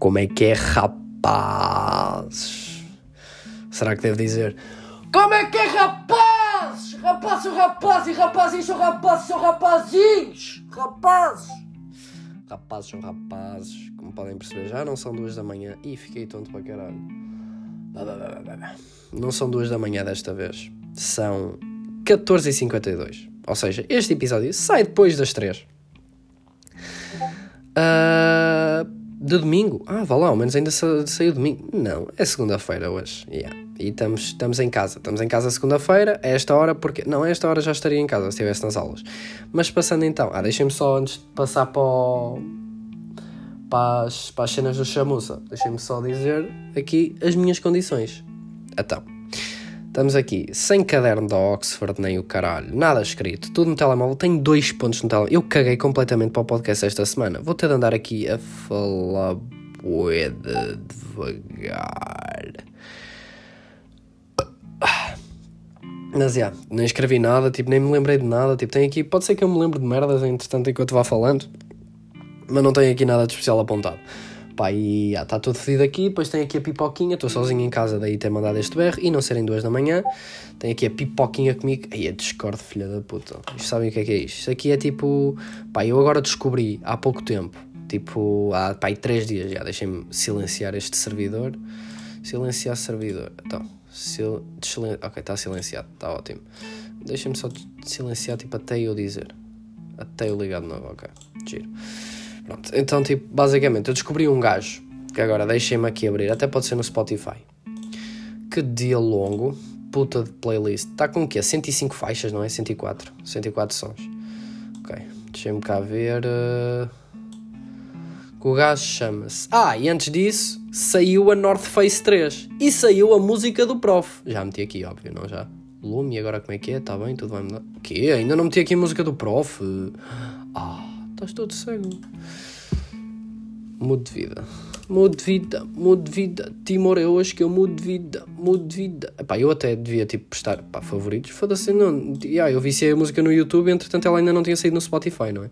Como é que é, rapazes? Será que devo dizer? Como é que é, rapazes? Rapazes são rapazes e rapazinhos são rapazes são rapazinhos. Rapazes. Rapazes são rapazes. Como podem perceber, já não são duas da manhã. Ih, fiquei tonto para caralho. Não são duas da manhã desta vez. São 14h52. Ou seja, este episódio sai depois das 3. Uh, de domingo? Ah, vá lá, ao menos ainda sa saiu domingo. Não, é segunda-feira hoje. Yeah. E estamos, estamos em casa. Estamos em casa segunda-feira, a esta hora, porque. Não, a esta hora já estaria em casa se estivesse nas aulas. Mas passando então. Ah, deixem-me só antes de passar para o, para as, para as cenas do chamuça. Deixem-me só dizer aqui as minhas condições. Então. Estamos aqui sem caderno da Oxford, nem o caralho, nada escrito, tudo no telemóvel. Tenho dois pontos no telemóvel. Eu caguei completamente para o podcast esta semana. Vou ter de andar aqui a falar boeda devagar. Mas já, yeah, nem escrevi nada, tipo, nem me lembrei de nada. Tipo, tem aqui, pode ser que eu me lembre de merdas entretanto enquanto vá falando, mas não tenho aqui nada de especial apontado. Pá, e está tudo fedido aqui. Depois tem aqui a pipoquinha. Estou sozinho em casa, daí ter mandado este berro. E não serem duas da manhã. Tem aqui a pipoquinha comigo. Aí é Discord, filha da puta. Isto sabem o que é que é isto? Isto aqui é tipo. Pá, eu agora descobri há pouco tempo. Tipo, há pá, três dias já. Deixem-me silenciar este servidor. Silenciar servidor. Então, sil... ok, está silenciado. Está ótimo. Deixem-me só silenciar, tipo, até eu dizer. Até eu ligar de novo, ok. Giro. Pronto, então, tipo, basicamente, eu descobri um gajo, que agora deixem-me aqui abrir, até pode ser no Spotify. Que dia longo, puta de playlist. Está com o quê? 105 faixas, não é? 104. 104 sons. Ok, deixem-me cá ver. Uh... O gajo chama-se. Ah, e antes disso, saiu a North Face 3. E saiu a música do Prof. Já meti aqui, óbvio, não já? Lume, agora como é que é? Está bem, tudo vai mudar. O quê? Ainda não meti aqui a música do Prof. Ah, estás todo cego. Mudo de vida. Mudo de vida, mudo de vida. Timor é hoje que eu mudo de vida, mudo de vida. Epá, eu até devia tipo prestar pá, favoritos. Foda-se, não. Yeah, eu viciei a música no YouTube, entretanto ela ainda não tinha saído no Spotify, não é?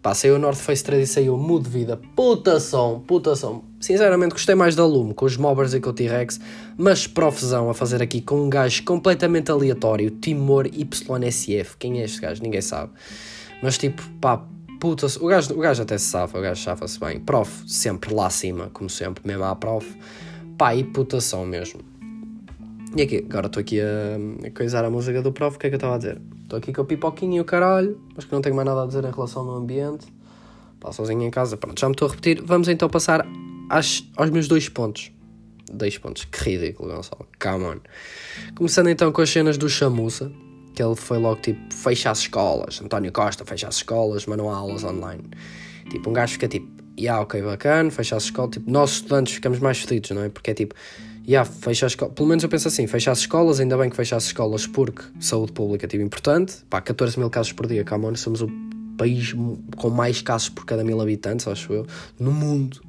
Pá, saiu o North Face 3 e saiu Mudo de Vida. Puta som, puta som. Sinceramente gostei mais da Lume, com os Mobbers e com o T-Rex, mas profusão a fazer aqui com um gajo completamente aleatório, Timor YSF. Quem é este gajo? Ninguém sabe. Mas tipo, pá, puta, o gajo, o gajo até se safa, o gajo safa-se bem. Prof, sempre lá acima, como sempre, mesmo à prof. Pá, e putação mesmo. E aqui, agora estou aqui a, a coisar a música do prof, o que é que eu estava a dizer? Estou aqui com o pipoquinho e o caralho, mas que não tenho mais nada a dizer em relação ao ambiente. Pá, sozinho em casa, pronto, já me estou a repetir. Vamos então passar às, aos meus dois pontos. Dois pontos, que ridículo, Gonçalo, come on. Começando então com as cenas do Chamuça que ele foi logo tipo, fecha as escolas, António Costa fecha as escolas, mas não há aulas online. Tipo, um gajo fica tipo, yeah, ok, bacana, fecha as escolas, tipo, nós estudantes ficamos mais fedidos, não é? Porque é tipo, yeah, fecha as escolas, pelo menos eu penso assim, fecha as escolas, ainda bem que fecha as escolas porque saúde pública é tipo importante, pá, 14 mil casos por dia, on, somos o país com mais casos por cada mil habitantes, acho eu, no mundo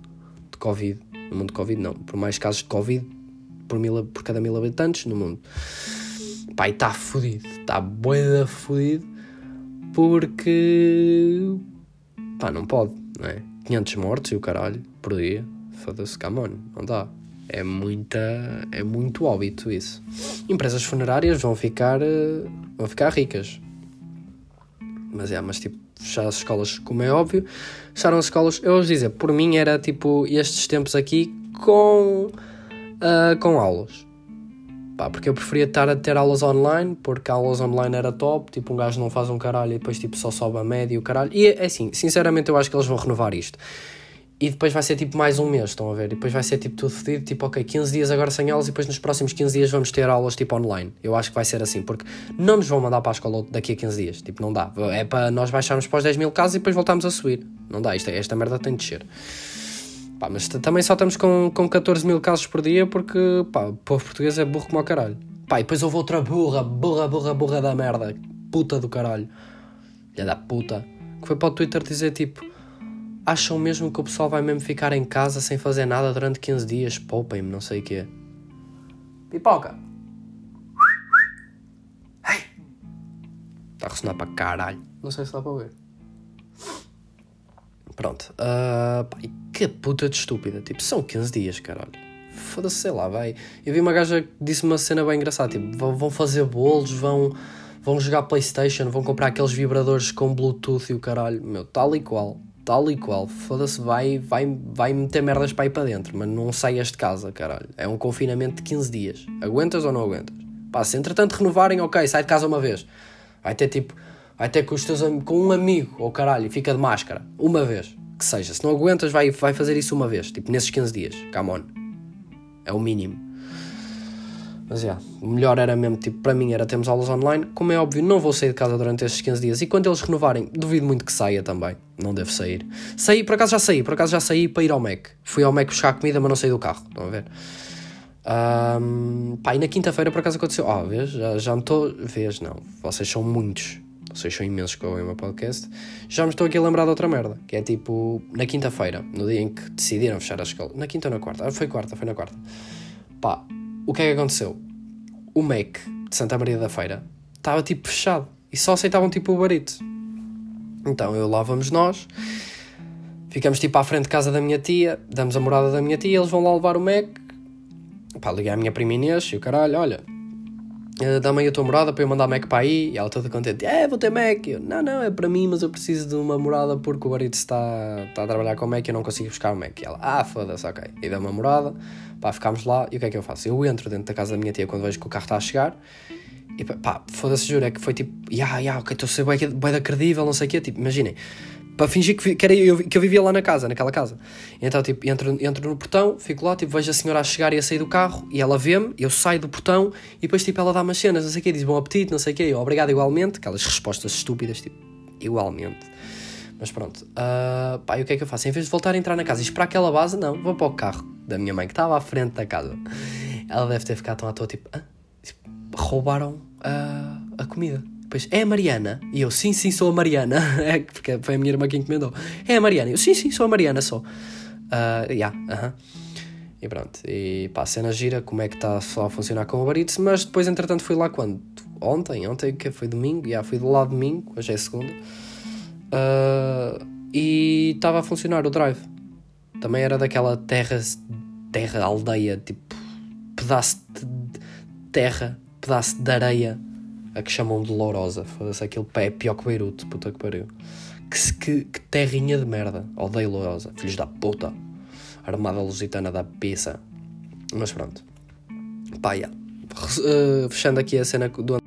de Covid, no mundo de Covid não, por mais casos de Covid por, mil, por cada mil habitantes no mundo. E está fodido, está boeda fodido, porque, pá, não pode, não é? 500 mortos e o caralho, por dia, foda-se, come on, não dá. É muita, é muito óbito isso. Empresas funerárias vão ficar, eh, vão ficar ricas. Mas é, mas tipo, fechar as escolas, como é óbvio, fecharam as escolas, eu vos dizer, por mim era tipo estes tempos aqui com, uh, com aulas Pá, porque eu preferia estar a ter aulas online, porque aulas online era top, tipo um gajo não faz um caralho e depois tipo só sobe a média e o caralho. E é assim, sinceramente eu acho que eles vão renovar isto. E depois vai ser tipo mais um mês, estão a ver? E depois vai ser tipo tudo fedido, tipo ok, 15 dias agora sem aulas e depois nos próximos 15 dias vamos ter aulas tipo online. Eu acho que vai ser assim, porque não nos vão mandar para a escola daqui a 15 dias, tipo não dá. É para nós baixarmos para os 10 mil casos e depois voltamos a subir. Não dá, isto, é, esta merda tem de descer. Pá, mas também só estamos com, com 14 mil casos por dia porque, pá, o povo português é burro como o caralho. Pá, e depois houve outra burra, burra, burra, burra da merda, puta do caralho, filha da puta, que foi para o Twitter dizer tipo: acham mesmo que o pessoal vai mesmo ficar em casa sem fazer nada durante 15 dias? Poupem-me, não sei o quê. Pipoca! Está a ressonar para caralho. Não sei se dá para ver. Pronto. Uh, pá, e que puta de estúpida. Tipo, são 15 dias, caralho. Foda-se, sei lá, vai. Eu vi uma gaja que disse uma cena bem engraçada. Tipo, vão, vão fazer bolos, vão, vão jogar Playstation, vão comprar aqueles vibradores com Bluetooth e o caralho. Meu, tal e qual. Tal e qual. Foda-se, vai, vai, vai meter merdas para ir para dentro. Mas não saias de casa, caralho. É um confinamento de 15 dias. Aguentas ou não aguentas? Pá, se entretanto renovarem, ok, sai de casa uma vez. Vai ter tipo Ter com, os teus, com um amigo, ou oh, caralho, fica de máscara. Uma vez. Que seja. Se não aguentas, vai, vai fazer isso uma vez. Tipo, nesses 15 dias. Come on. É o mínimo. Mas já, yeah, o melhor era mesmo, tipo, para mim era termos aulas online. Como é óbvio, não vou sair de casa durante esses 15 dias. E quando eles renovarem, duvido muito que saia também. Não devo sair. Saí, por acaso já saí, por acaso já saí para ir ao Mac. Fui ao Mac buscar comida, mas não saí do carro. Estão a ver? Um, pá, e na quinta-feira por acaso aconteceu. Ah, oh, vês? Já, já me estou. Vês, não. Vocês são muitos vocês são imensos ouvem o meu podcast, já me estou aqui a lembrar de outra merda, que é tipo, na quinta-feira, no dia em que decidiram fechar a escola, na quinta ou na quarta? Ah, foi quarta, foi na quarta. Pá, o que é que aconteceu? O Mac de Santa Maria da Feira estava tipo fechado e só aceitavam tipo o barito. Então eu lá vamos nós, ficamos tipo à frente de casa da minha tia, damos a morada da minha tia, eles vão lá levar o Mac. Pá, liguei à minha prima Inês e o caralho, olha, eh, dá-me aí a tua morada para eu mandar Mac para aí. E ela toda contente, é, vou ter Mac. Eu, não, não, é para mim, mas eu preciso de uma morada porque o barito está, está a trabalhar com o Mac e eu não consigo buscar o Mac. E ela, ah, foda-se, ok. E dá uma morada, pá, ficámos lá. E o que é que eu faço? Eu entro dentro da casa da minha tia quando vejo que o carro está a chegar. E pá, foda-se, juro, é que foi tipo, ya, yeah, ya, yeah, ok, estou a ser bem da credível, não sei o quê. Tipo, imaginem, para fingir que, que, era eu, que eu vivia lá na casa, naquela casa. Então, tipo, entro, entro no portão, fico lá, tipo, vejo a senhora a chegar e a sair do carro, e ela vê-me, eu saio do portão, e depois, tipo, ela dá umas cenas, não sei o quê, diz bom apetite, não sei o quê, eu, obrigado igualmente, aquelas respostas estúpidas, tipo, igualmente. Mas pronto, uh, pá, e o que é que eu faço? Em vez de voltar a entrar na casa e esperar aquela base, não, vou para o carro da minha mãe, que estava à frente da casa. Ela deve ter ficado tão à toa, tipo, ah, roubaram a, a comida. Depois, é a Mariana? E eu, sim, sim, sou a Mariana. é, porque foi a minha irmã que encomendou. É a Mariana? Eu, sim, sim, sou a Mariana só. Uh, yeah, uh -huh. E pronto. E pá, a cena gira, como é que está a funcionar com o Uber Mas depois, entretanto, fui lá quando? Ontem? Ontem, que foi domingo? Yeah, fui lado domingo, hoje é segunda. Uh, e estava a funcionar o drive. Também era daquela terra, terra, aldeia, tipo, pedaço de terra, pedaço de areia a que chamam de Lourosa. Foda-se, aquele pé é pior que Beirute, puta que pariu. Que, que, que terrinha de merda. Odeio Lourosa, filhos da puta. Armada lusitana da pizza. Mas pronto. Pá, yeah. uh, fechando aqui a cena do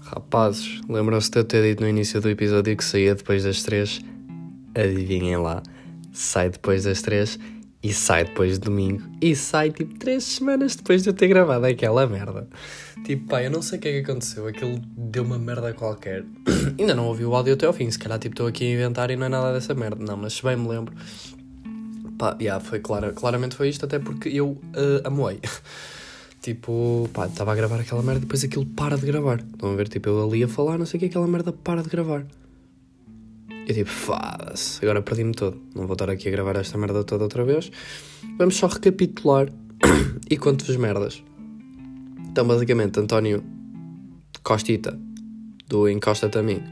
Rapazes, lembram-se de eu ter dito no início do episódio que saía depois das três? Adivinhem lá sai depois das três e sai depois de domingo e sai tipo três semanas depois de eu ter gravado aquela merda. Tipo, pá, eu não sei o que é que aconteceu, aquilo deu uma merda qualquer. Ainda não ouvi o áudio até ao fim, se calhar tipo estou aqui a inventar e não é nada dessa merda, não, mas se bem me lembro. Pá, yeah, foi claro, claramente foi isto, até porque eu uh, amoei. tipo, pá, estava a gravar aquela merda e depois aquilo para de gravar. Estão a ver, tipo, eu ali a falar, não sei o que, aquela merda para de gravar. Eu tipo, foda-se, agora perdi-me todo. Não vou estar aqui a gravar esta merda toda outra vez. Vamos só recapitular e conto-vos merdas. Então, basicamente, António Costita, do Encosta-te a mim,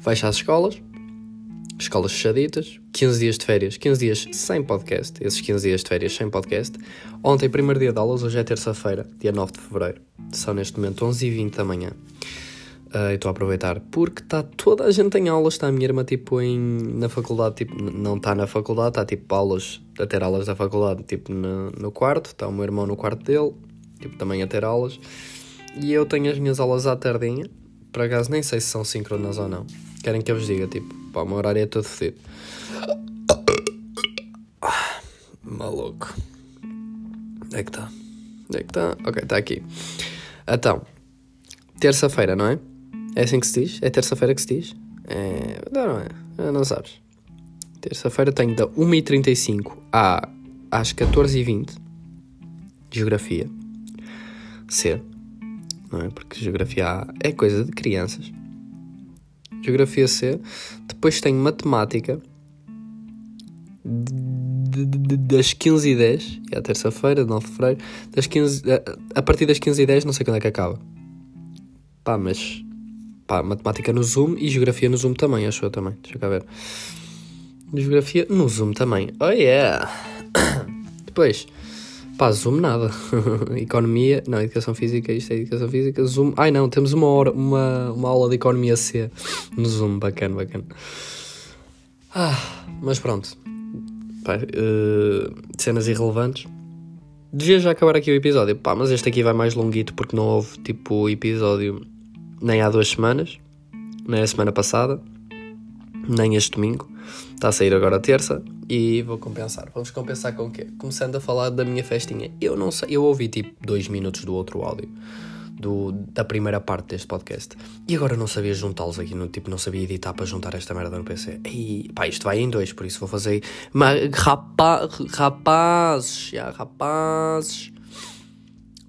fecha as escolas, escolas fechaditas, 15 dias de férias, 15 dias sem podcast, esses 15 dias de férias sem podcast. Ontem, primeiro dia de aulas, hoje é terça-feira, dia 9 de fevereiro. São neste momento 11h20 da manhã. Uh, estou a aproveitar porque está toda a gente em aulas. Está a minha irmã tipo em, na faculdade, tipo, não está na faculdade, está tipo aulas, a ter aulas da faculdade, tipo no, no quarto. Está o meu irmão no quarto dele, tipo também a ter aulas. E eu tenho as minhas aulas à tardinha. Por acaso nem sei se são síncronas ou não. Querem que eu vos diga, tipo, pá, o meu horário é todo fedido. Maluco. Onde é que está? Onde é que está? Ok, está aqui. Então, terça-feira, não é? É assim que se diz? É terça-feira que se diz? É... Não, é. Não sabes. Terça-feira tenho da 1h35 à, às 14h20 Geografia C não é? Porque Geografia A é coisa de crianças Geografia C Depois tenho Matemática das 15h10, é a terça-feira, 9 de fevereiro, das 15, a, a partir das 15h10, não sei quando é que acaba. Pá, mas. Pá, matemática no Zoom e geografia no Zoom também, acho eu também. Deixa eu cá ver. Geografia no Zoom também. Oh yeah! Depois, pá, Zoom nada. economia, não, educação física, isto é educação física. Zoom, ai não, temos uma, hora, uma, uma aula de economia C no Zoom, bacana, bacana. Ah, mas pronto. Pá, uh, cenas irrelevantes. Devia já acabar aqui o episódio. Pá, mas este aqui vai mais longuito porque não houve tipo episódio nem há duas semanas, nem a semana passada, nem este domingo. Está a sair agora a terça e vou compensar. Vamos compensar com o quê? Começando a falar da minha festinha. Eu não sei, eu ouvi tipo dois minutos do outro áudio do, da primeira parte deste podcast. E agora não sabia juntá-los aqui, no, tipo, não sabia editar para juntar esta merda no PC. E pá, isto vai em dois, por isso vou fazer. Mas, rapa, rapazes, já, rapazes.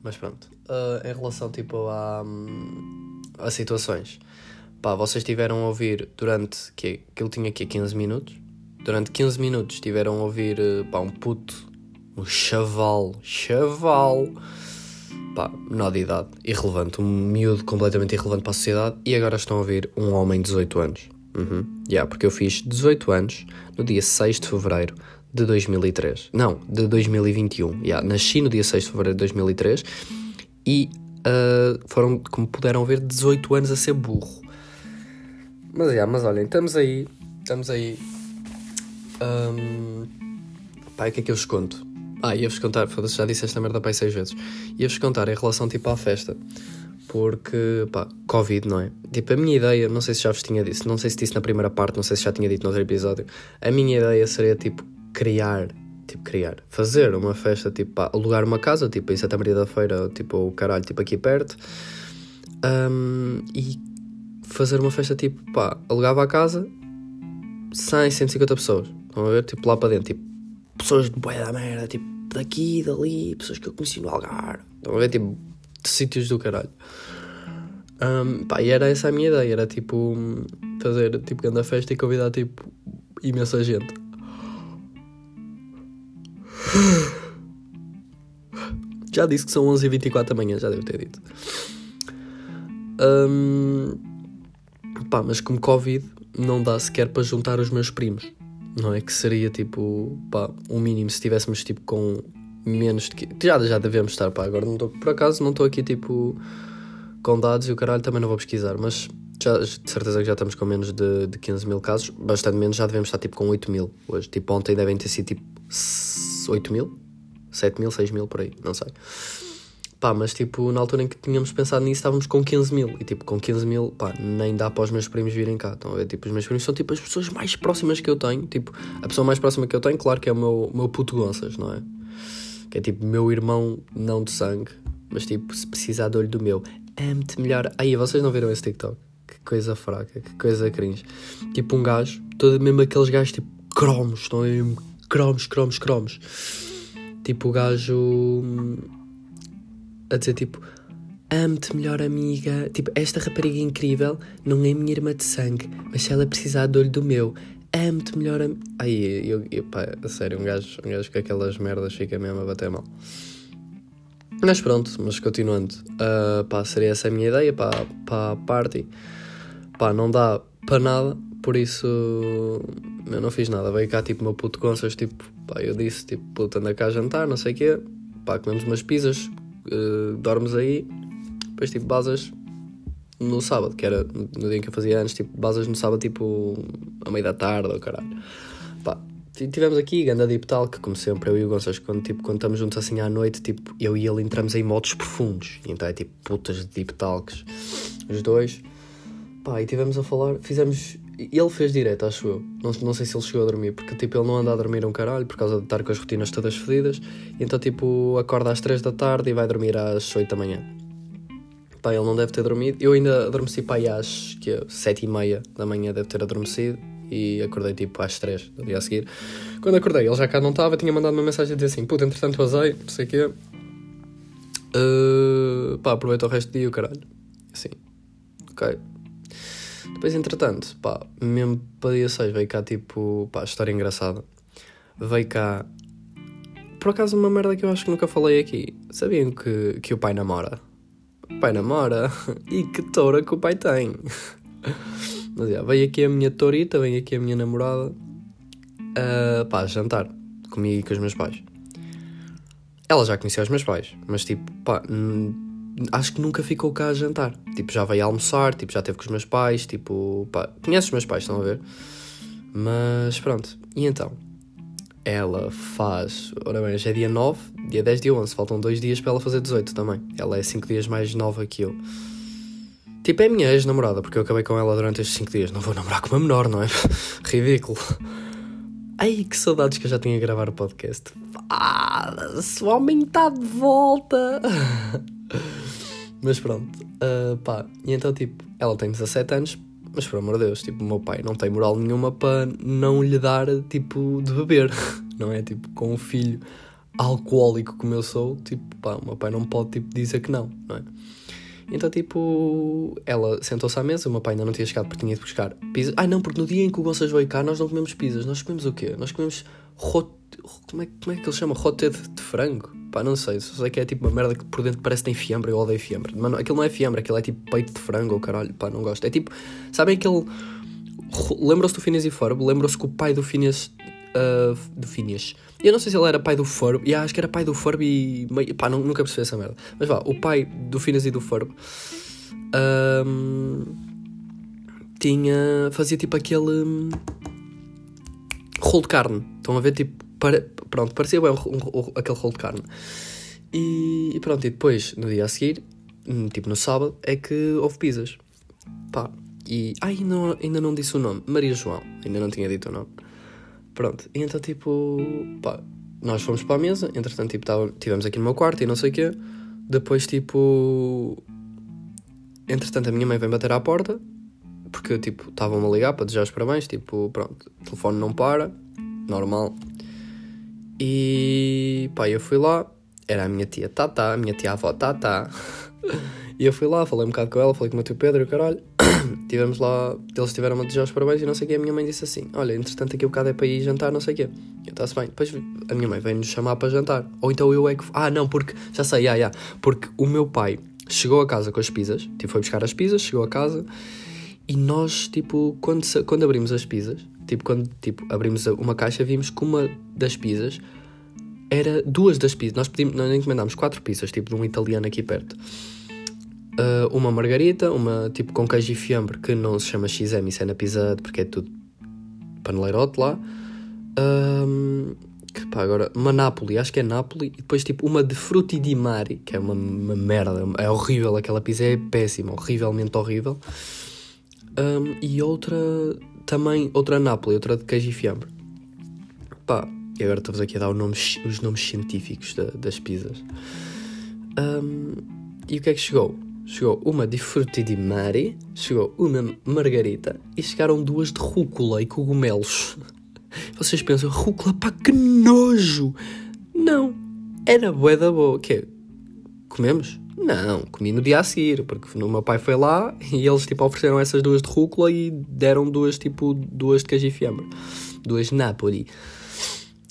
Mas pronto, uh, em relação tipo a, a situações, pá, vocês tiveram a ouvir durante que, que ele tinha aqui 15 minutos. Durante 15 minutos tiveram a ouvir pá, um puto, um chaval, chaval pá, menor de idade, irrelevante, um miúdo completamente irrelevante para a sociedade, e agora estão a ouvir um homem de 18 anos. Uhum. Yeah, porque eu fiz 18 anos no dia 6 de fevereiro de 2003. Não, de 2021. Yeah, nasci no dia 6 de fevereiro de 2003 e uh, foram, como puderam ver, 18 anos a ser burro. Mas, yeah, mas olhem, estamos aí, estamos aí. Um, pá, o que é que eu vos conto? Ah, ia-vos contar, foda-se, já disse esta merda para seis vezes. Ia-vos contar em relação tipo à festa. Porque, pá, Covid, não é? Tipo, a minha ideia, não sei se já vos tinha dito, não sei se disse na primeira parte, não sei se já tinha dito no outro episódio. A minha ideia seria, tipo, criar, tipo, criar, fazer uma festa, tipo, pá, alugar uma casa, tipo, em Santa Maria da Feira, tipo, o caralho, tipo, aqui perto. Um, e fazer uma festa, tipo, pá, alugava a casa, 100, 150 pessoas. Estão a ver? Tipo, lá para dentro, tipo, pessoas de boia da merda, tipo, daqui, dali, pessoas que eu conheci no Algarve. Estão a ver, tipo, de sítios do caralho. Um, pá, e era essa a minha ideia, era tipo, fazer, tipo, grande festa e convidar, tipo, imensa gente. Já disse que são 11h24 da manhã, já devo ter dito. Um, pá, mas como Covid não dá sequer para juntar os meus primos não é? Que seria tipo, pá, um mínimo se estivéssemos tipo com menos de. Já, já devemos estar, pá, agora não por acaso não estou aqui tipo com dados e o caralho também não vou pesquisar, mas já, de certeza que já estamos com menos de, de 15 mil casos, bastante menos, já devemos estar tipo com 8 mil hoje. Tipo, ontem devem ter sido tipo 8 mil, 7 mil, 6 mil por aí, não sei. Pá, mas tipo, na altura em que tínhamos pensado nisso, estávamos com 15 mil. E tipo, com 15 mil, pá, nem dá para os meus primos virem cá. Então, é tipo, os meus primos são tipo as pessoas mais próximas que eu tenho. Tipo, a pessoa mais próxima que eu tenho, claro que é o meu, meu puto Gonças, não é? Que é tipo, meu irmão, não de sangue, mas tipo, se precisar de olho do meu, ame-te melhor. Aí, vocês não viram esse TikTok? Coisa fraca, que coisa cringe. Tipo, um gajo, todo mesmo aqueles gajos tipo, cromos, estão aí, cromos, cromos, cromos. Tipo, o gajo a dizer tipo: Amo-te, melhor amiga. Tipo, esta rapariga incrível não é minha irmã de sangue, mas se ela precisar de olho do meu, amo-te, melhor amiga. Aí, eu, eu, pá, a sério, um gajo, um gajo com aquelas merdas fica mesmo a bater mal. Mas pronto, mas continuando, uh, pá, seria essa a minha ideia para, para a party. Pá, não dá para nada, por isso eu não fiz nada. Veio cá tipo meu puto Gonças, tipo, pá, eu disse, tipo, puto, anda cá a jantar, não sei o quê. Pá, comemos umas pizzas, uh, dormes aí, depois tipo basas no sábado, que era no dia em que eu fazia anos, tipo basas no sábado tipo a meio da tarde ou caralho. Pá, tivemos aqui ganda deep talk, como sempre, eu e o Gonçalves, quando, tipo, quando estamos juntos assim à noite, tipo, eu e ele entramos em modos profundos, então é tipo putas de deep talks, os dois. Pá, e tivemos a falar, fizemos ele fez direto, acho eu. Não, não sei se ele chegou a dormir, porque tipo, ele não anda a dormir um caralho por causa de estar com as rotinas todas fedidas. Então, tipo, acorda às 3 da tarde e vai dormir às 8 da manhã. Pá, ele não deve ter dormido. Eu ainda adormeci pá, às que, 7 e meia da manhã, deve ter adormecido. E acordei tipo às 3 do dia a seguir. Quando acordei, ele já cá não estava, tinha mandado uma mensagem a dizer assim: puta, entretanto vazei, não sei o quê. Uh, pá, aproveita o resto do dia, o caralho. Assim, ok, depois, entretanto, pá, mesmo para dia 6 veio cá tipo, pá, história engraçada. veio cá. Por acaso, uma merda que eu acho que nunca falei aqui. Sabiam que, que o pai namora? O pai namora? E que toura que o pai tem! Mas já, veio aqui a minha tourita, veio aqui a minha namorada. Uh, pá, jantar. Comigo e com os meus pais. Ela já conhecia os meus pais, mas tipo, pá, acho que nunca ficou cá a jantar. Tipo, já veio almoçar, tipo, já teve com os meus pais, tipo, pá, conhece os meus pais, estão a ver? Mas pronto, e então? Ela faz, ora bem, hoje é dia 9, dia 10, dia 11, faltam dois dias para ela fazer 18 também. Ela é 5 dias mais nova que eu. Tipo, é minha ex-namorada, porque eu acabei com ela durante estes 5 dias. Não vou namorar com uma menor, não é? Ridículo. Ai, que saudades que eu já tinha a gravar o podcast. Ah, o homem está de volta. mas pronto, uh, pá. E então, tipo, ela tem 17 anos, mas por amor de Deus, tipo, o meu pai não tem moral nenhuma para não lhe dar, tipo, de beber, não é? Tipo, com um filho alcoólico como eu sou, tipo, pá, o meu pai não pode, tipo, dizer que não, não é? Então, tipo, ela sentou-se à mesa, o meu pai ainda não tinha chegado porque tinha ido buscar pizzas. Ai não, porque no dia em que o Gonçalves veio cá nós não comemos pizzas, nós comemos o quê? Nós comemos rot... como, é, como é que ele chama? Roté de, de frango? Pá, não sei, só sei que é tipo uma merda que por dentro parece que tem fiambre, eu odeio fiambre. Mano, aquilo não é fiambre, aquilo é tipo peito de frango, ou caralho, pá, não gosto. É tipo, sabem aquele. Lembram-se do Phineas e Ferb? Lembram-se que o pai do Phineas. Uh, do Phineas. Eu não sei se ele era pai do Ferb, e acho que era pai do Ferb e. Pá, não, nunca percebi essa merda. Mas vá, o pai do Phineas e do Ferb. Um, tinha. fazia tipo aquele. Um, rolo de carne. Estão a ver? Tipo, para, pronto, parecia bem um, um, aquele rolo de carne. E, e, pronto, e depois, no dia a seguir, hum, tipo no sábado, é que houve pizzas. Pá, e. Ai, não, ainda não disse o nome. Maria João, ainda não tinha dito o nome. Pronto, e então tipo. Pá, nós fomos para a mesa, entretanto, tipo, tava, tivemos aqui no meu quarto e não sei o quê. Depois, tipo. Entretanto, a minha mãe vem bater à porta, porque, tipo, estavam-me a ligar para desejar os parabéns, tipo, pronto, o telefone não para, normal. E pá, eu fui lá, era a minha tia Tata, a minha tia avó Tata. e eu fui lá, falei um bocado com ela, falei com o meu tio Pedro caralho. Tivemos lá, eles tiveram a desejar os parabéns e não sei o que. A minha mãe disse assim: Olha, entretanto, aqui o bocado é para ir jantar, não sei o quê. Eu está-se bem. Depois a minha mãe veio-nos chamar para jantar. Ou então eu é que. Ah, não, porque já sei, já, já. Porque o meu pai chegou a casa com as pizzas, tipo, foi buscar as pizzas, chegou a casa e nós, tipo, quando, quando abrimos as pizzas, tipo, quando tipo, abrimos uma caixa, vimos que uma das pizzas era duas das pizzas. Nós, pedimos, nós encomendámos quatro pizzas, tipo, de um italiano aqui perto. Uh, uma margarita, uma tipo com queijo e fiambre, que não se chama XM, isso é na pizza porque é tudo paneleirote lá. Um, que pá, agora, uma Napoli, acho que é Napoli, e depois tipo uma de frutti di mare, que é uma, uma merda, é horrível, aquela pizza é péssima, horrivelmente horrível. Um, e outra também, outra Nápoles, outra de queijo e fiambre. Pá, e agora estamos aqui a dar os nomes científicos da, das pizzas. Um, e o que é que chegou? Chegou uma de frutti di mare, chegou uma margarita e chegaram duas de rúcula e cogumelos. Vocês pensam, rúcula, pá, que nojo! Não, era bué da boa. O quê? Comemos? Não, comi no dia a seguir, porque o meu pai foi lá e eles tipo ofereceram essas duas de rúcula e deram duas tipo duas de queijo e fiambre, duas Napoli.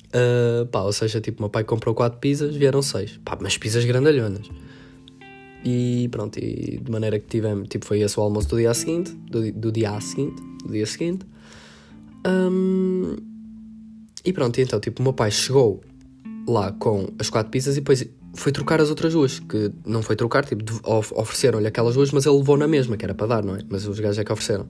Uh, pá, ou seja, tipo, meu pai comprou quatro pizzas, vieram seis. Pá, mas pizzas grandalhonas. E pronto, e de maneira que tivemos, tipo, foi esse o almoço do dia seguinte, do, do dia seguinte, do dia seguinte. Um, e pronto, então, tipo, o meu pai chegou lá com as quatro pizzas e depois foi trocar as outras duas, que não foi trocar, tipo, ofereceram-lhe aquelas duas, mas ele levou na mesma, que era para dar, não é? Mas os gajos é que ofereceram.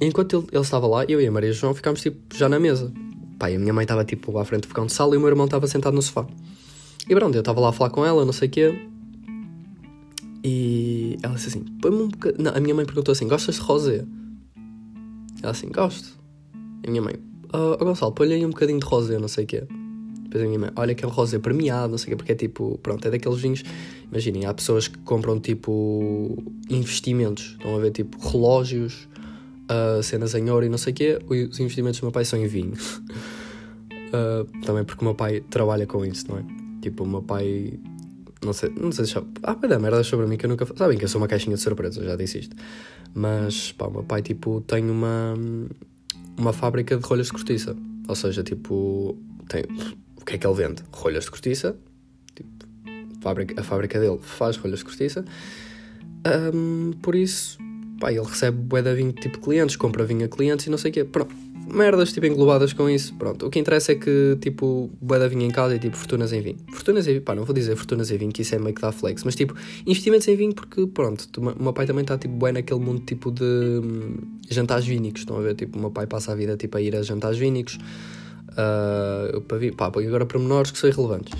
enquanto ele, ele, estava lá, eu e a Maria João ficámos, tipo, já na mesa. Pai, a minha mãe estava, tipo, à frente do ficão de sala e o meu irmão estava sentado no sofá. E pronto, eu estava lá a falar com ela, não sei o quê. E ela disse assim, põe-me um bocadinho... Não, a minha mãe perguntou assim, gostas de rosé? Ela assim, gosto. E a minha mãe, oh Gonçalo, põe-lhe aí um bocadinho de rosé, não sei o quê. Depois a minha mãe, olha aquele rosé premiado, não sei o quê, porque é tipo, pronto, é daqueles vinhos. Imaginem, há pessoas que compram tipo investimentos, estão a ver tipo relógios, uh, cenas em ouro e não sei o quê. Os investimentos do meu pai são em vinho. uh, também porque o meu pai trabalha com isso, não é? Tipo, o meu pai. Não sei, não sei se. Ah, dar merda sobre mim que eu nunca. Sabem que eu sou uma caixinha de surpresas, já disse isto. Mas, pá, o meu pai, tipo, tem uma. Uma fábrica de rolhas de cortiça. ou seja, tipo, tem, o que é que ele vende? Rolhas de cortiça, tipo, fábrica, a fábrica dele faz rolhas de cortiça, um, por isso, pá, ele recebe bué de vinho tipo clientes, compra vinho a clientes e não sei o quê, pronto merdas, tipo, englobadas com isso. Pronto, o que interessa é que, tipo, bué da vinho em casa e, tipo, fortunas em vinho. Fortunas em vinho, pá, não vou dizer fortunas em vinho, que isso é meio que dá flex, mas, tipo, investimentos em vinho porque, pronto, o meu pai também está, tipo, bué naquele mundo, tipo, de hum, jantares vínicos, estão a ver? Tipo, o meu pai passa a vida, tipo, a ir a jantares vínicos, uh, para vir, pá, agora para menores que são irrelevantes.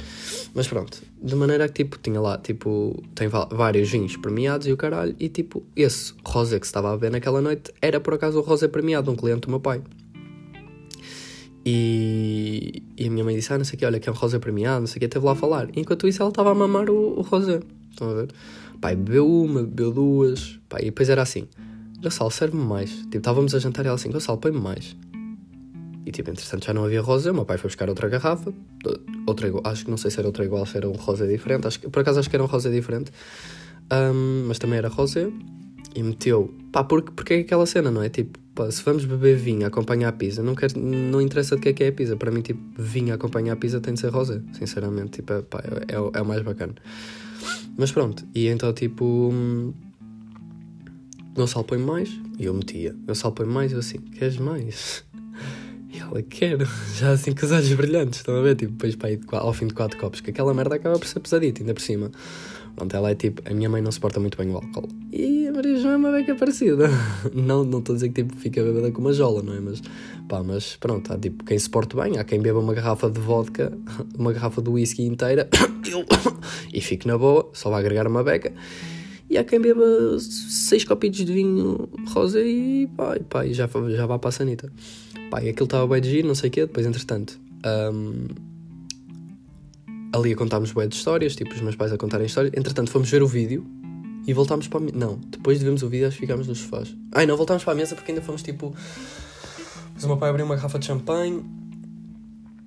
Mas pronto, de maneira que, tipo, tinha lá, tipo, tem vários vinhos premiados e o caralho, e, tipo, esse rosé que se estava a ver naquela noite era, por acaso, o rosé premiado, um cliente do meu pai. E, e a minha mãe disse: Ah, não sei o que, olha, que é um rosa premiado, não sei o que, teve lá a falar. E enquanto isso, ela estava a mamar o, o rosé. Estão a ver? Pai, bebeu uma, bebeu duas. Pai, e depois era assim: Gonçalo, serve-me mais. Tipo, estávamos a jantar e ela assim: Gonçalo, põe-me mais. E tipo, entretanto já não havia rosa. O meu pai foi buscar outra garrafa. Outra igual, acho que não sei se era outra igual, se era um rosa diferente. Acho que, por acaso acho que era um rosa diferente. Um, mas também era rosa. E meteu. Pá, porque, porque é aquela cena, não é? Tipo, Pá, se vamos beber vinho acompanhar a pizza, não, quero, não interessa de que é que é a pizza. Para mim, tipo, vinho acompanhar a pizza tem de ser rosé, sinceramente. Tipo, é, pá, é, é, o mais bacana. Mas pronto, e então, tipo, Gonçalo põe mais, e eu metia. Gonçalo põe mais, eu assim, queres mais? Ela, quero. Já assim com os olhos brilhantes, estão a ver? Tipo, depois, pá, ao fim de quatro copos, que aquela merda acaba por ser pesadita, ainda por cima. Pronto, ela é tipo, a minha mãe não suporta muito bem o álcool. E a Maria João é uma beca parecida. não não estou a dizer que tipo, fica bebida com uma jola, não é? Mas, pá, mas pronto, há tipo quem suporta bem, há quem beba uma garrafa de vodka, uma garrafa de whisky inteira e fique na boa, só vai agregar uma beca. E há quem beba seis copitos de vinho rosa e pá, e, pá, e já, já vá para a sanita. Pá, e aquilo estava bem de giro, não sei o quê, depois entretanto. Um, ali a contarmos bué de histórias, tipo os meus pais a contarem histórias. Entretanto, fomos ver o vídeo e voltámos para a mesa. Não, depois de vermos o vídeo, acho que ficámos nos sofás. Ai, não, voltámos para a mesa porque ainda fomos tipo. Mas o meu pai abriu uma garrafa de champanhe.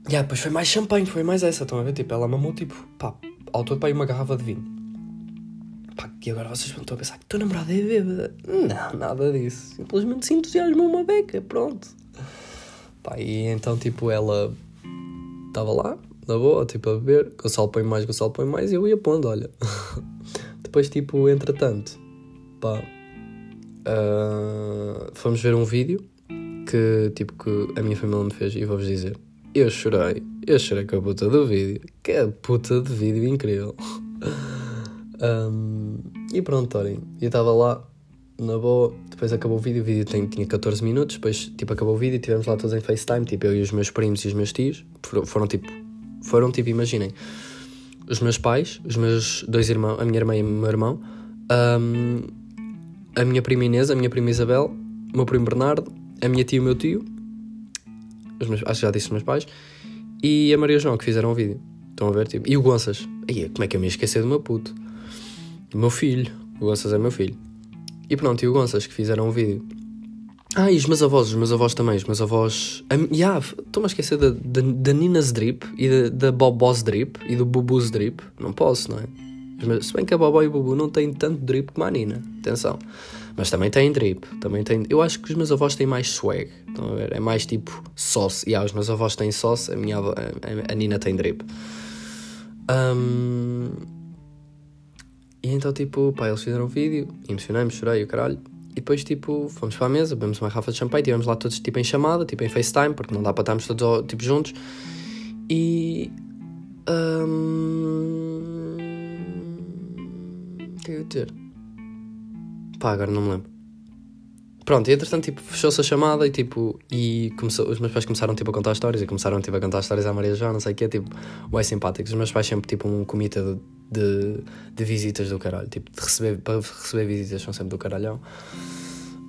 E yeah, depois foi mais champanhe, foi mais essa, estão a ver? Tipo, ela mamou tipo, pá, ao todo para uma garrafa de vinho. Pá, e agora vocês vão a pensar que tua namorada é bêbada. Não, nada disso. Simplesmente se entusiasmou uma beca, pronto. Pá, e então, tipo, ela estava lá, na boa, tipo, a beber, Gonçalo põe mais, Gonçalo põe mais, e eu ia pondo, olha. Depois, tipo, entretanto, pá, uh, fomos ver um vídeo que, tipo, que a minha família me fez, e vou-vos dizer, eu chorei, eu chorei com a puta do vídeo, que é puta de vídeo incrível. um, e pronto, olhem, eu estava lá, na boa, depois acabou o vídeo, o vídeo tem, tinha 14 minutos, depois, tipo, acabou o vídeo, tivemos lá todos em FaceTime, tipo, eu e os meus primos e os meus tios, foram, foram tipo, foram tipo, imaginem, os meus pais, os meus dois irmãos, a minha irmã e o meu irmão, um, a minha prima Inês, a minha prima Isabel, o meu primo Bernardo, a minha tia e o meu tio, os meus, acho que já disse os meus pais, e a Maria João que fizeram o vídeo. Estão a ver? Tipo, e o Gonças. Aí, como é que eu me ia esquecer do meu puto? Do meu filho. O Gonças é meu filho. E pronto, e o Gonças que fizeram o vídeo. Ah, e os meus avós, os meus avós também, os meus avós. Um, yeah, Estou-me a esquecer da, da, da Nina's Drip e da, da Bobos Drip e do Bubu's Drip. Não posso, não é? Mas, se bem que a Bobó e o Bubu não têm tanto drip como a Nina, atenção. Mas também têm drip, também têm. Eu acho que os meus avós têm mais swag, estão a ver? É mais tipo sauce. E yeah, os meus avós têm sauce, a minha avó, a, a Nina tem drip. Um... E então, tipo, pá, eles fizeram o vídeo, emocionei-me, chorei o caralho. E depois, tipo, fomos para a mesa, bebemos uma garrafa de champanhe, estivemos lá todos, tipo, em chamada, tipo, em FaceTime, porque não dá para estarmos todos, tipo, juntos. E... Um... O que é que eu ia dizer? Pá, agora não me lembro. Pronto, e entretanto, tipo, fechou-se a chamada e, tipo, e começou, os meus pais começaram, tipo, a contar histórias e começaram, tipo, a contar histórias à Maria João, não sei o quê, tipo, bem simpáticos. Os meus pais sempre, tipo, um comitê de de, de visitas do caralho. Tipo, de receber, para receber visitas são sempre do caralhão.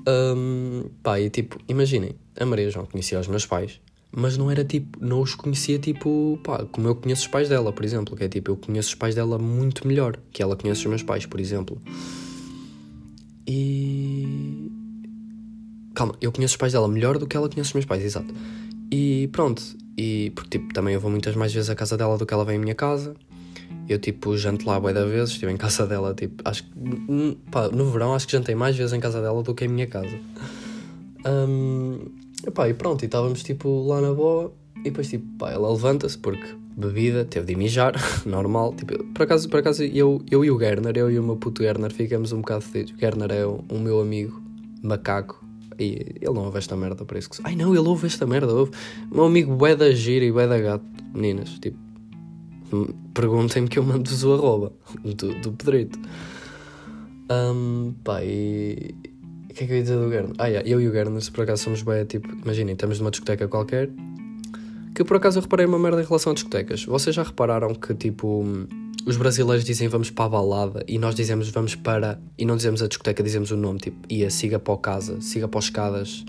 Um, pá, e tipo, imaginem, a Maria João conhecia os meus pais, mas não era tipo, não os conhecia tipo, pá, como eu conheço os pais dela, por exemplo, que é tipo, eu conheço os pais dela muito melhor que ela conhece os meus pais, por exemplo. E. Calma, eu conheço os pais dela melhor do que ela conhece os meus pais, exato. E pronto, e porque tipo, também eu vou muitas mais vezes à casa dela do que ela vem à minha casa. Eu, tipo, janto lá bué da vezes, estive em casa dela, tipo, acho que, pá, no verão acho que jantei mais vezes em casa dela do que em minha casa. Um, epá, e pronto, e estávamos, tipo, lá na boa, E depois, tipo, pá, ela levanta-se porque bebida, teve de mijar, normal. Tipo, por acaso, por acaso eu, eu e o Gerner, eu e o meu puto Gerner, ficamos um bocado fedidos. O Gerner é o, o meu amigo macaco. E ele não ouve esta merda, isso que. Ai não, ele ouve esta merda, ouve. Meu amigo bué da gira e bué da gato. Meninas, tipo. Perguntem-me que eu mando-vos o arroba do, do Pedrito. Um, pá, e. O que é que eu ia dizer do Gerner? Ah, yeah, eu e o Gerner, se por acaso somos bué, tipo. Imaginem, estamos numa discoteca qualquer que por acaso eu reparei uma merda em relação a discotecas. Vocês já repararam que, tipo, os brasileiros dizem vamos para a balada e nós dizemos vamos para. e não dizemos a discoteca, dizemos o nome, tipo, ia, siga para o casa, siga para os escadas,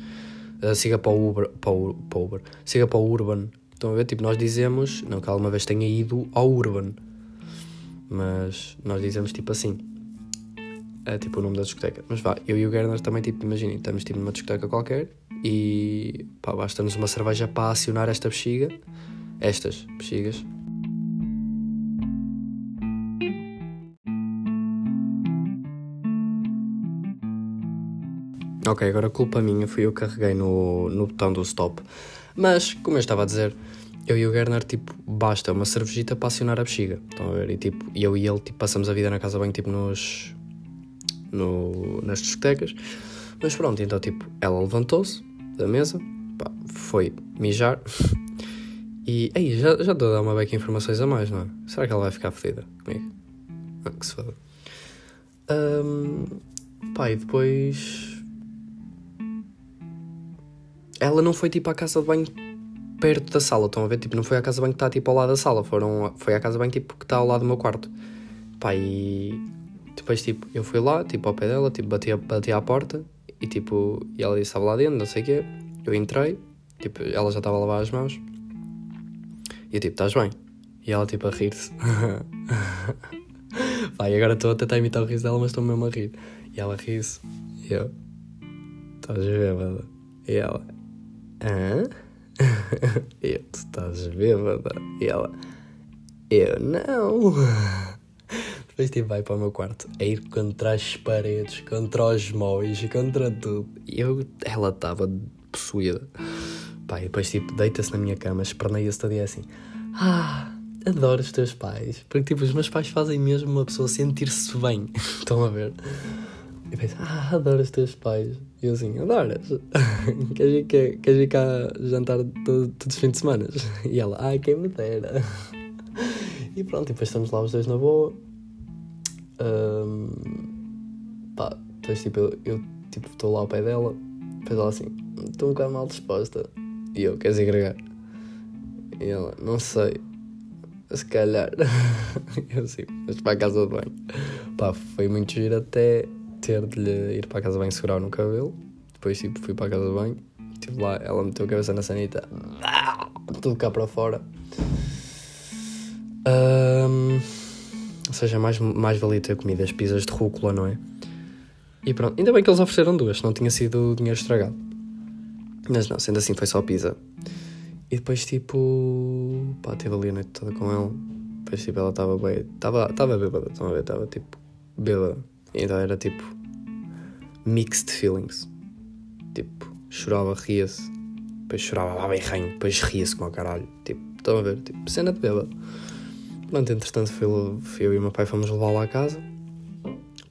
uh, siga para o Uber, para o, para o Uber, siga para o Urban. Estão a ver? Tipo, nós dizemos, não que alguma vez tenha ido ao Urban, mas nós dizemos tipo assim. É tipo o nome da discoteca. Mas vá, eu e o Gerner também, tipo, imaginem, estamos tipo numa discoteca qualquer e pá, basta-nos uma cerveja para acionar esta bexiga, estas bexigas. Ok, agora culpa minha, fui eu que carreguei no, no botão do stop. Mas, como eu estava a dizer, eu e o Gerner, tipo, basta uma cervejita para acionar a bexiga. Estão a ver? E tipo, eu e ele, tipo, passamos a vida na casa bem, tipo, nos. No, nas discotecas. Mas pronto, então, tipo, ela levantou-se, da mesa, pá, foi mijar. E aí, já, já estou a dar uma beca informações a mais, não é? Será que ela vai ficar fedida comigo? Ah, que se foda. Um, pá, e depois. Ela não foi tipo à casa de banho perto da sala, estão a ver? Tipo, não foi à casa de banho que está tipo ao lado da sala, foram, foi à casa de banho tipo que está ao lado do meu quarto. Pá, e depois tipo, eu fui lá, tipo ao pé dela, tipo, bati, bati à porta e tipo, e ela disse estava lá dentro, não sei o quê. Eu entrei, tipo, ela já estava a lavar as mãos. E eu tipo, estás bem? E ela tipo a rir-se. Vai, agora estou a tentar imitar o riso dela, mas estou mesmo a rir. E ela ri-se. E eu, estás bêbada? E ela, hã? Eu, tu estás bêbada? E ela, eu não. Depois tipo, vai para o meu quarto a ir contra as paredes, contra os móveis, contra tudo. E eu, ela estava possuída. Pá, e depois tipo, deita-se na minha cama, esperneia-se todo dia assim. Ah, adoro os teus pais. Porque tipo, os meus pais fazem mesmo uma pessoa sentir-se bem. Estão a ver? E penso, ah, adoro os teus pais. E eu assim, adoras? queres, ir, quer, ir cá jantar todo, todos os fins de semana? E ela, ai, quem me dera. E pronto, e depois estamos lá os dois na boa. Um, pá, depois tipo, eu, eu tipo, estou lá ao pé dela, depois ela assim, estou um bocado mal disposta. E eu, queres agregar? E ela, não sei, se calhar. eu assim, mas para a casa de banho. Pá, foi muito giro até ter de lhe ir para a casa banho segurar no cabelo. Depois tipo, fui para a casa banho, estive lá, ela meteu a cabeça na sanita, tudo cá para fora. Um, ou seja, mais, mais valia ter comido as pizzas de rúcula, não é? E pronto, ainda bem que eles ofereceram duas, não tinha sido dinheiro estragado. Mas não, sendo assim, foi só pizza. E depois, tipo, pá, estive ali a noite toda com ela. Depois, tipo, ela estava bem, estava bêbada, estão a ver? Estava tipo, bêbada. Então era tipo, mixed feelings. Tipo, chorava, ria-se. Depois chorava lá bem ranho, depois ria-se como o caralho. Tipo, estão a ver? Tipo, cena de bêbada. Pronto, entretanto, fui, fui eu e o meu pai fomos levá-la à casa.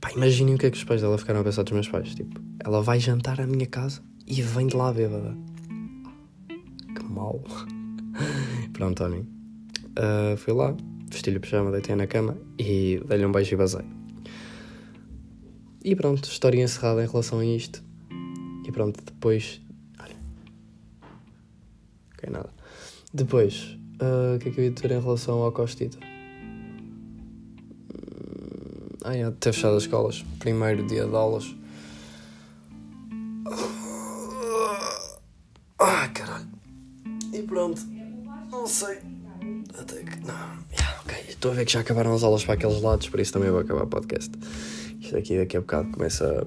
Pá, imaginem o que é que os pais dela ficaram a pensar dos meus pais. Tipo, ela vai jantar à minha casa e vem de lá bêbada. Que mal. Pronto, olhem. Uh, fui lá, vesti-lhe o pijama, deitei na cama e dei-lhe um beijo e basei. E pronto, história encerrada em relação a isto. E pronto, depois. Olha. Ok, nada. Depois, Uh, o que é que eu ia dizer em relação ao Costita? Ah, é, ter fechado as escolas. Primeiro dia de aulas. Ah, caralho. E pronto. Não sei. Até que. Não. Yeah, ok. Estou a ver que já acabaram as aulas para aqueles lados, por isso também vou acabar o podcast. Isto daqui daqui a bocado começa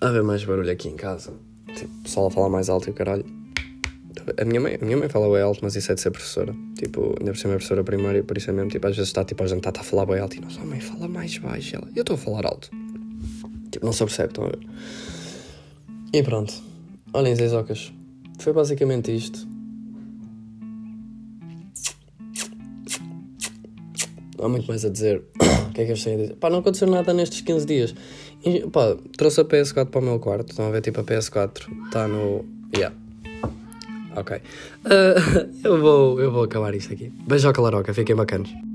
a haver mais barulho aqui em casa. Tipo, o pessoal a falar mais alto e o caralho. A minha, mãe, a minha mãe fala bem alto, mas isso é de ser professora. Tipo, ainda por ser é professora primária, por isso é mesmo. Tipo, às vezes está tipo, a jantar, está a falar bem alto e nossa oh, mãe fala mais baixo. Ela, eu estou a falar alto. Tipo, não se percebe, estão a ver? E pronto. Olhem, Zezocas. Foi basicamente isto. não Há muito mais a dizer que é que eu tenho a dizer? Pá, não aconteceu nada nestes 15 dias. E, pá, trouxe a PS4 para o meu quarto. Estão a ver, tipo, a PS4 está no. Yeah. Ok. Uh, eu, vou, eu vou acabar isto aqui. Beijo ao Calaroca, fiquem bacanas.